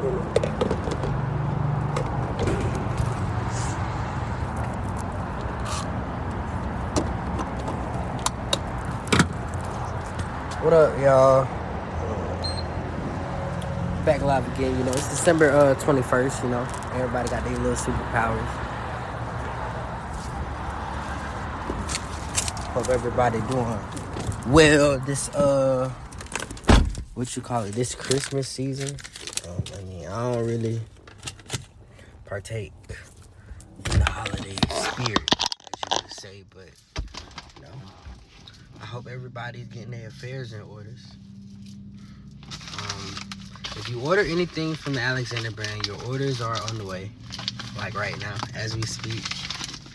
What up, y'all? Back live again, you know. It's December uh, 21st, you know. Everybody got their little superpowers. Hope everybody doing well this uh what you call it, this Christmas season. I mean, I don't really partake in the holiday spirit, as you would say, but you know, I hope everybody's getting their affairs in orders. Um, if you order anything from the Alexander brand, your orders are on the way, like right now, as we speak.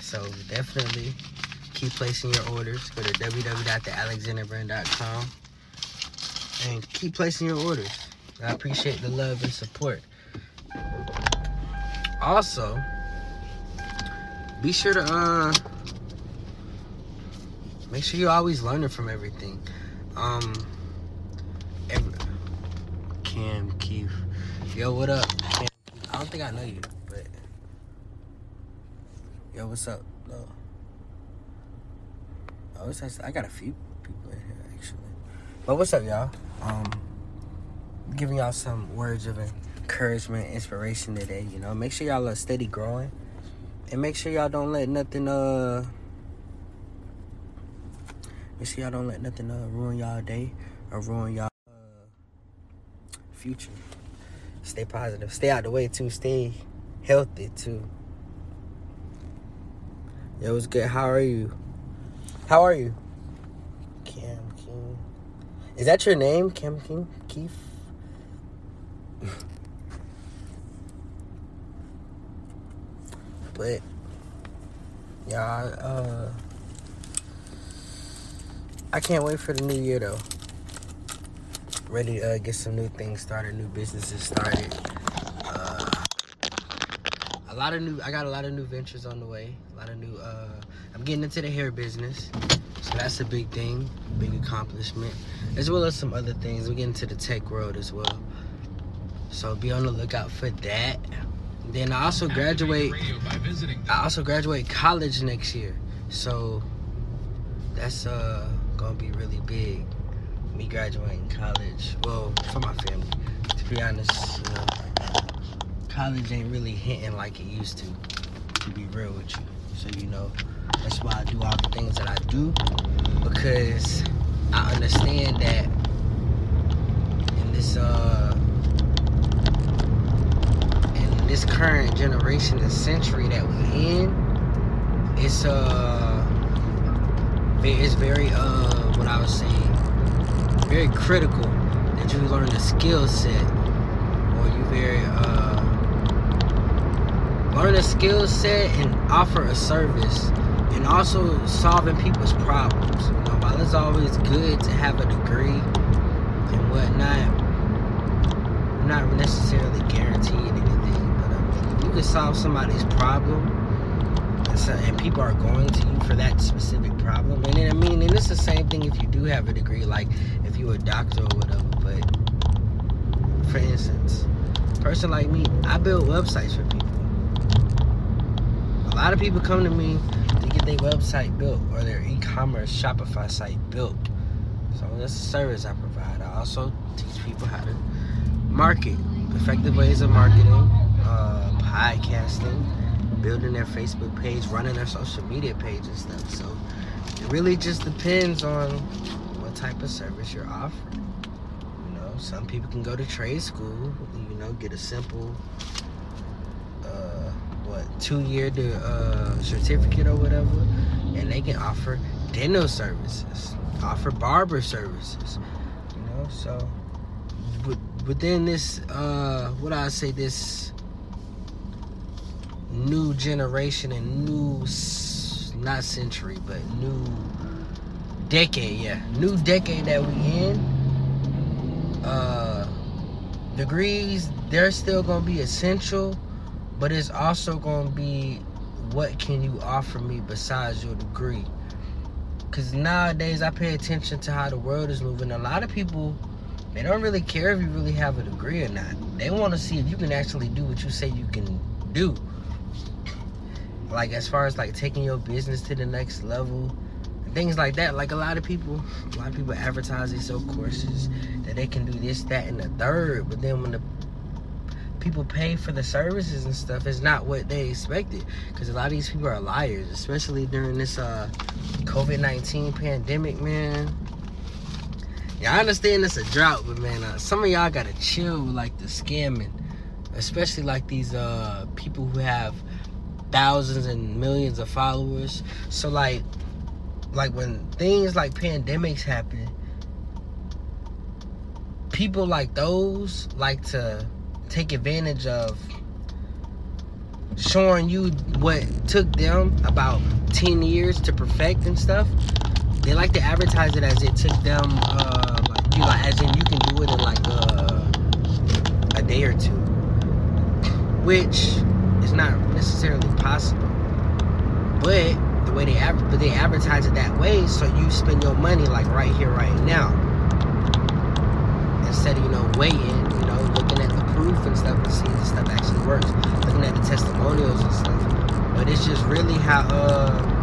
So definitely keep placing your orders. Go to www.thealexanderbrand.com and keep placing your orders. I appreciate the love and support. Also, be sure to uh make sure you're always learning from everything. Um every, Cam Keith. Yo, what up? Cam, I don't think I know you, but Yo, what's up? No. Oh, it's I got a few people in here actually. But what's up, y'all? Um, giving y'all some words of encouragement, inspiration today. You know, make sure y'all are steady growing, and make sure y'all don't let nothing uh, make sure y'all don't let nothing uh ruin y'all day or ruin y'all uh, future. Stay positive. Stay out the way too. Stay healthy too. Yo, what's good? How are you? How are you? Cam King. Is that your name? Cam King? Keith? But yeah, uh I can't wait for the new year though. Ready to uh, get some new things started, new businesses started. Uh, a lot of new I got a lot of new ventures on the way. A lot of new uh I'm getting into the hair business. So that's a big thing, big accomplishment. As well as some other things. We're getting into the tech world as well. So be on the lookout for that. Then I also graduate I also graduate college next year. So that's uh gonna be really big. Me graduating college. Well, for my family. To be honest, know, college ain't really hitting like it used to. To be real with you. So you know, that's why I do all the things that I do. Because I understand that in this uh this current generation and century that we in, it's uh it's very uh what I was saying very critical that you learn the skill set or you very uh learn a skill set and offer a service and also solving people's problems. You know, while it's always good to have a degree and whatnot, not necessarily guaranteed can solve somebody's problem and, people are going to you for that specific problem, and then, I mean, and it's the same thing if you do have a degree, like if you're a doctor or whatever, but for instance, person like me, I build websites for people. A lot of people come to me to get their website built or their e-commerce Shopify site built. So that's a service I provide. I also teach people how to market, effective ways of marketing, uh, podcasting, building their Facebook page, running their social media page and stuff. So it really just depends on what type of service you're offering. You know, some people can go to trade school, you know, get a simple uh, what two year uh, certificate or whatever, and they can offer dental services, offer barber services. You know, so within this, uh, what I say, this new generation and new, not century, but new decade, yeah, new decade that we in. Uh, degrees, they're still gonna be essential but it's also to be what can you offer me besides your degree because nowadays i pay attention to how the world is moving a lot of people they don't really care if you really have a degree or not they want to see if you can actually do what you say you can do. Like as far as like taking your business to the next level, things like that. Like a lot of people, a lot of people advertise they sell courses that they can do this, that, and the third. But then when the people pay for the services and stuff, it's not what they expected. Because a lot of these people are liars, especially during this uh, COVID nineteen pandemic, man. Yeah, I understand it's a drought, but man, uh, some of y'all gotta chill with like the scamming, especially like these uh people who have thousands and millions of followers. So like, like when things like pandemics happen, people like those like to take advantage of showing you what took them about 10 years to perfect and stuff. They like to advertise it as it took them, uh, like, you know, as in you can do it in like uh, a day or two, which not necessarily possible. But the way they but they advertise it that way, so you spend your money like right here, right now, instead of you know waiting you know looking at the proof and stuff and see if stuff actually works. Looking at the testimonials and stuff. But it's just really how uh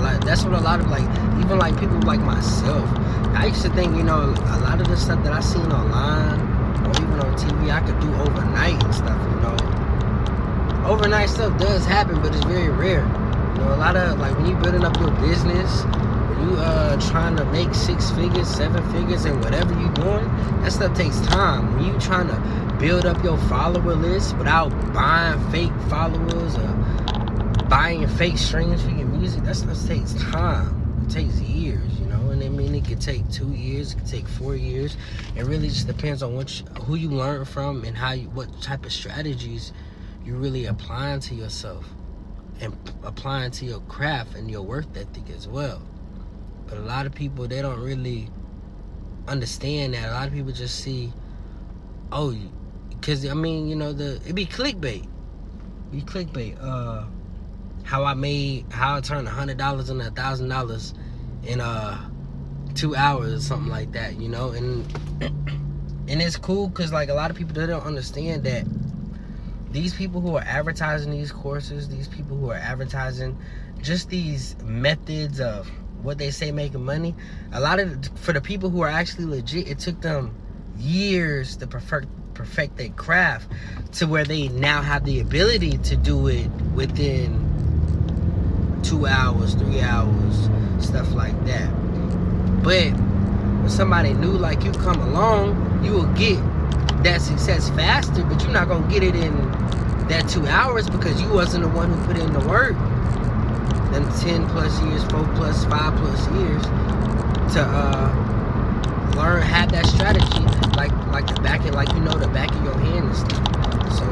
like that's what a lot of like even like people like myself. I used to think, you know, a lot of the stuff that I seen online TV I could do overnight and stuff, you know. Overnight stuff does happen, but it's very rare. You know, a lot of like when you building up your business you uh trying to make six figures, seven figures, and whatever you doing, that stuff takes time. When you trying to build up your follower list without buying fake followers or buying fake streams for your music, that stuff takes time. It takes years, you it could take two years, it could take four years. It really just depends on which who you learn from and how you, what type of strategies you're really applying to yourself and applying to your craft and your work ethic as well. But a lot of people they don't really understand that. A lot of people just see, oh, because I mean, you know, the it be clickbait. Be clickbait. Uh, how I made, how I turned a hundred dollars into a thousand dollars in uh two hours or something like that. You know, and and it's cool because like a lot of people they don't understand that these people who are advertising these courses, these people who are advertising just these methods of what they say making money. A lot of for the people who are actually legit, it took them years to perfect perfect their craft to where they now have the ability to do it within two hours, three hours, stuff like that. But when somebody new like you come along, you will get that success faster, but you're not gonna get it in that two hours because you wasn't the one who put in the work them 10 plus years, 4 plus, 5 plus years to uh, learn, have that strategy, like like the back of, like you know, the back of your hand and stuff. So,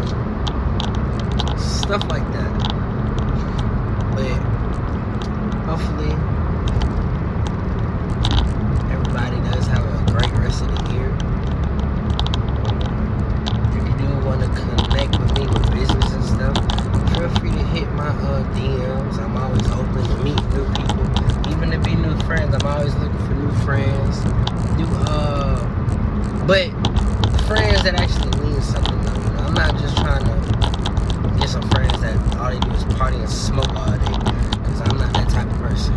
stuff like that. But, hopefully, everybody does have a great rest of the year. If you do want to connect with me with business and stuff, feel free to hit my uh, DMs. I'm always open to meet new people, even to be new friends. I'm always looking for new friends, new uh, but friends that actually something. Though, you know, I'm not just trying to get some friends that all they do is party and smoke all day, because I'm not that type of person.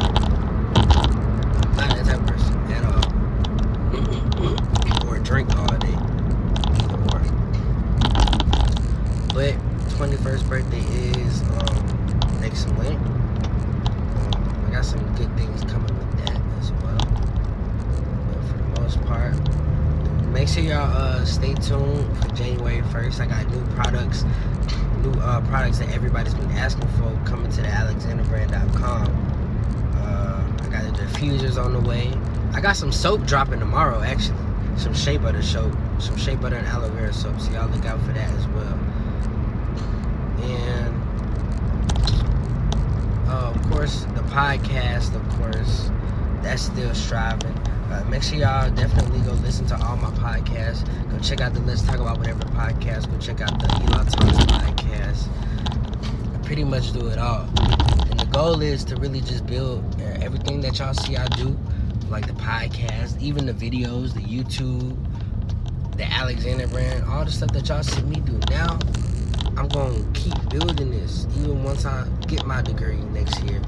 Not that type of person at all. or drink all day. Either or. But 21st birthday is um, next week. Um, I got some good things coming with that as well. But for the most part, make sure y'all uh, stay tuned for January 1st. I got new products, new uh, products that everybody's been asking for coming to the alexanderbrand.com. Uh, I got the diffusers on the way. I got some soap dropping tomorrow, actually. Some shea butter soap, some shea butter and aloe vera soap. So y'all look out for that as well. And uh, of course, the podcast, of course, that's still striving. Uh, make sure y'all definitely go listen to all my podcasts. Go check out the Let's Talk About Whatever podcast. Go check out the Elon Thomas podcast. I pretty much do it all. And the goal is to really just build everything that y'all see I do, like the podcast, even the videos, the YouTube, the Alexander brand, all the stuff that y'all see me do now, I'm gonna keep building this. Even once I get my degree next year,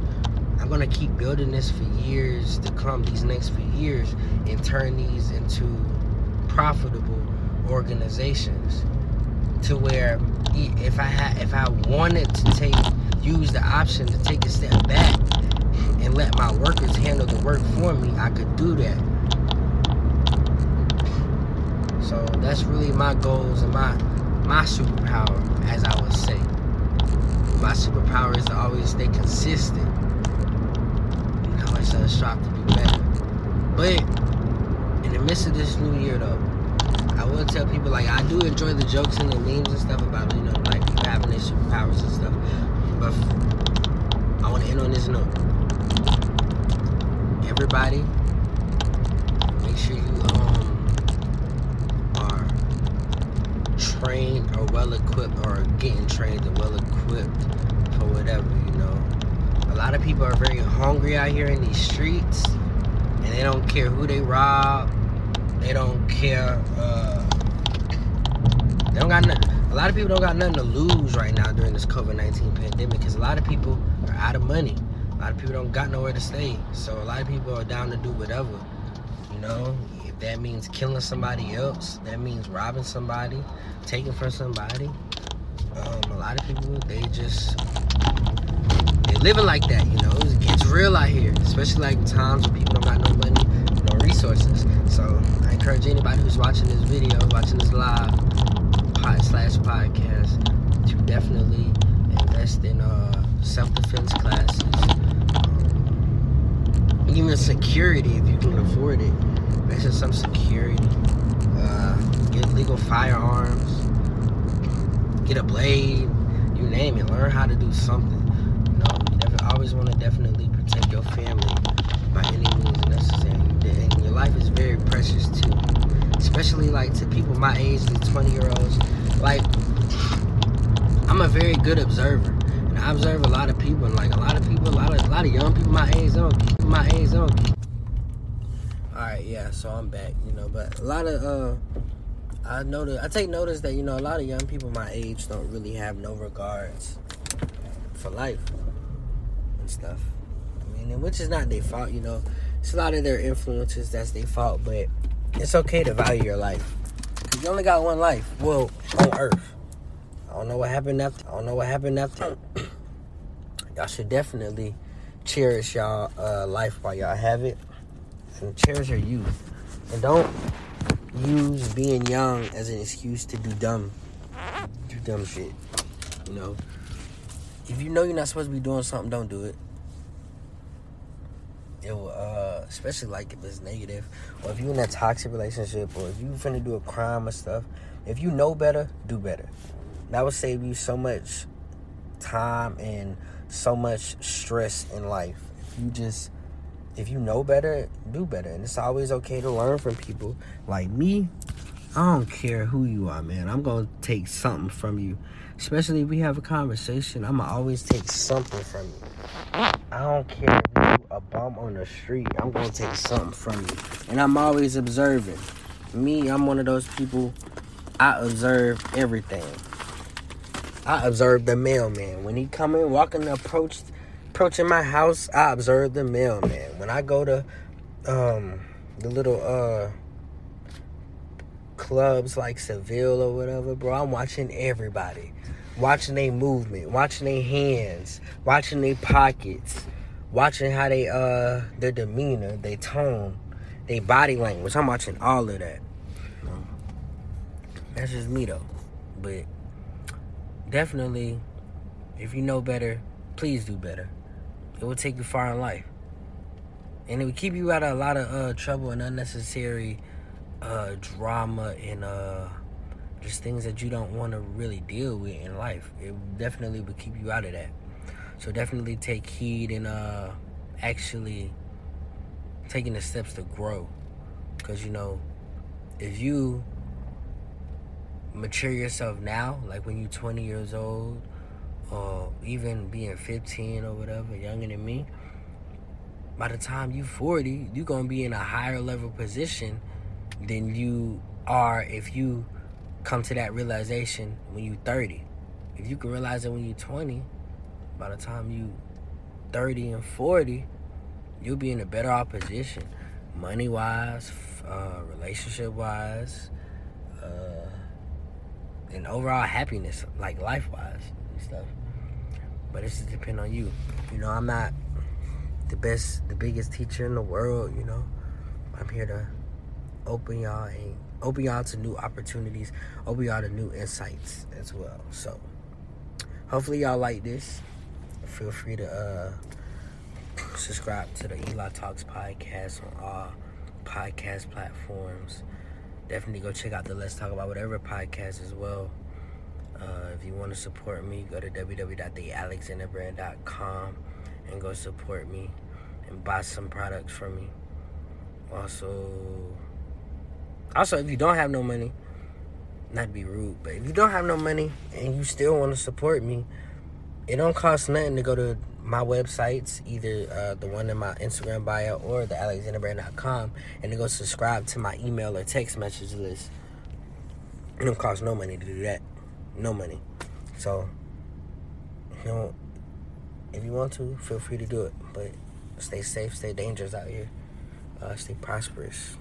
I'm gonna keep building this for years to come. These next few years, and turn these into profitable organizations. To where if I had, if I wanted to take, use the option to take a step back and let my workers handle the work for me, I could do that. So that's really my goals and my my superpower, as I would say. My superpower is to always stay consistent always uh, strive to be better. But in the midst of this new year, though, I will tell people like I do enjoy the jokes and the memes and stuff about you know like having their superpowers and stuff. But I want to end on this note. Everybody, make sure you um are trained or well equipped or getting trained and well equipped for whatever you know. A lot of people are very hungry out here in these streets, and they don't care who they rob. They don't care. Uh, they don't got nothing. A lot of people don't got nothing to lose right now during this COVID nineteen pandemic because a lot of people are out of money. A lot of people don't got nowhere to stay, so a lot of people are down to do whatever. You know, if that means killing somebody else, that means robbing somebody, taking from somebody. Um, a lot of people they just living like that. You know, it gets real out here, especially like times when people don't got no money, no resources. So I encourage anybody who's watching this video, watching this live pod slash podcast, to definitely invest in uh, self defense classes even security if you can afford it. Mention some security. Uh, get legal firearms. Get a blade. You name it. Learn how to do something. Always want to definitely protect your family by any means necessary. And your life is very precious too. Especially like to people my age, the 20 year olds. Like, I'm a very good observer. And I observe a lot of people, and like a lot of people, a lot of a lot of young people my age, don't keep my age, don't keep. All right, yeah, so I'm back, you know, but a lot of uh, I notice, I take notice that you know a lot of young people my age don't really have no regards for life and stuff. I mean, which is not their fault, you know. It's a lot of their influences that's their fault, but it's okay to value your life. You only got one life, well, on Earth. I don't know what happened after. I don't know what happened after. y'all should definitely cherish y'all uh, life while y'all have it, and cherish your youth, and don't use being young as an excuse to do dumb, do dumb shit. You know, if you know you're not supposed to be doing something, don't do it. It will, uh, especially like if it's negative, or if you're in a toxic relationship, or if you finna do a crime or stuff. If you know better, do better. That will save you so much time and so much stress in life. If you just if you know better, do better. And it's always okay to learn from people. Like me, I don't care who you are, man. I'm gonna take something from you. Especially if we have a conversation, I'ma always take something from you. I don't care if you a bum on the street. I'm gonna take something from you. And I'm always observing. Me, I'm one of those people. I observe everything. I observe the mailman. When he come in, walking, approach, approaching my house, I observe the mailman. When I go to um, the little uh, clubs like Seville or whatever, bro, I'm watching everybody. Watching their movement, watching their hands, watching their pockets, watching how they uh their demeanor, their tone, their body language. I'm watching all of that. That's just me though. But definitely, if you know better, please do better. It will take you far in life. And it will keep you out of a lot of uh, trouble and unnecessary uh, drama and uh, just things that you don't want to really deal with in life. It definitely would keep you out of that. So definitely take heed and uh, actually taking the steps to grow. Because, you know, if you mature yourself now, like when you're 20 years old, or even being 15 or whatever, younger than me, by the time you're 40, you're gonna be in a higher level position than you are if you come to that realization when you're 30. If you can realize it when you're 20, by the time you 30 and 40, you'll be in a better off position, money wise, uh, relationship wise, uh, and overall happiness, like life wise and stuff. But it just depend on you. You know, I'm not the best, the biggest teacher in the world. You know, I'm here to open y'all and open y'all to new opportunities, open y'all to new insights as well. So, hopefully, y'all like this. Feel free to uh, subscribe to the Eli Talks podcast on all podcast platforms. Definitely go check out the Let's Talk About Whatever podcast as well. Uh, if you want to support me, go to www.thealexanderbrand.com and go support me and buy some products from me. Also, also if you don't have no money, not be rude, but if you don't have no money and you still want to support me, it don't cost nothing to go to my websites, either uh, the one in my Instagram bio or the alexanderbrand.com, and to go subscribe to my email or text message list. It don't cost no money to do that. No money. So, you know, if you want to, feel free to do it. But stay safe, stay dangerous out here. Uh, stay prosperous.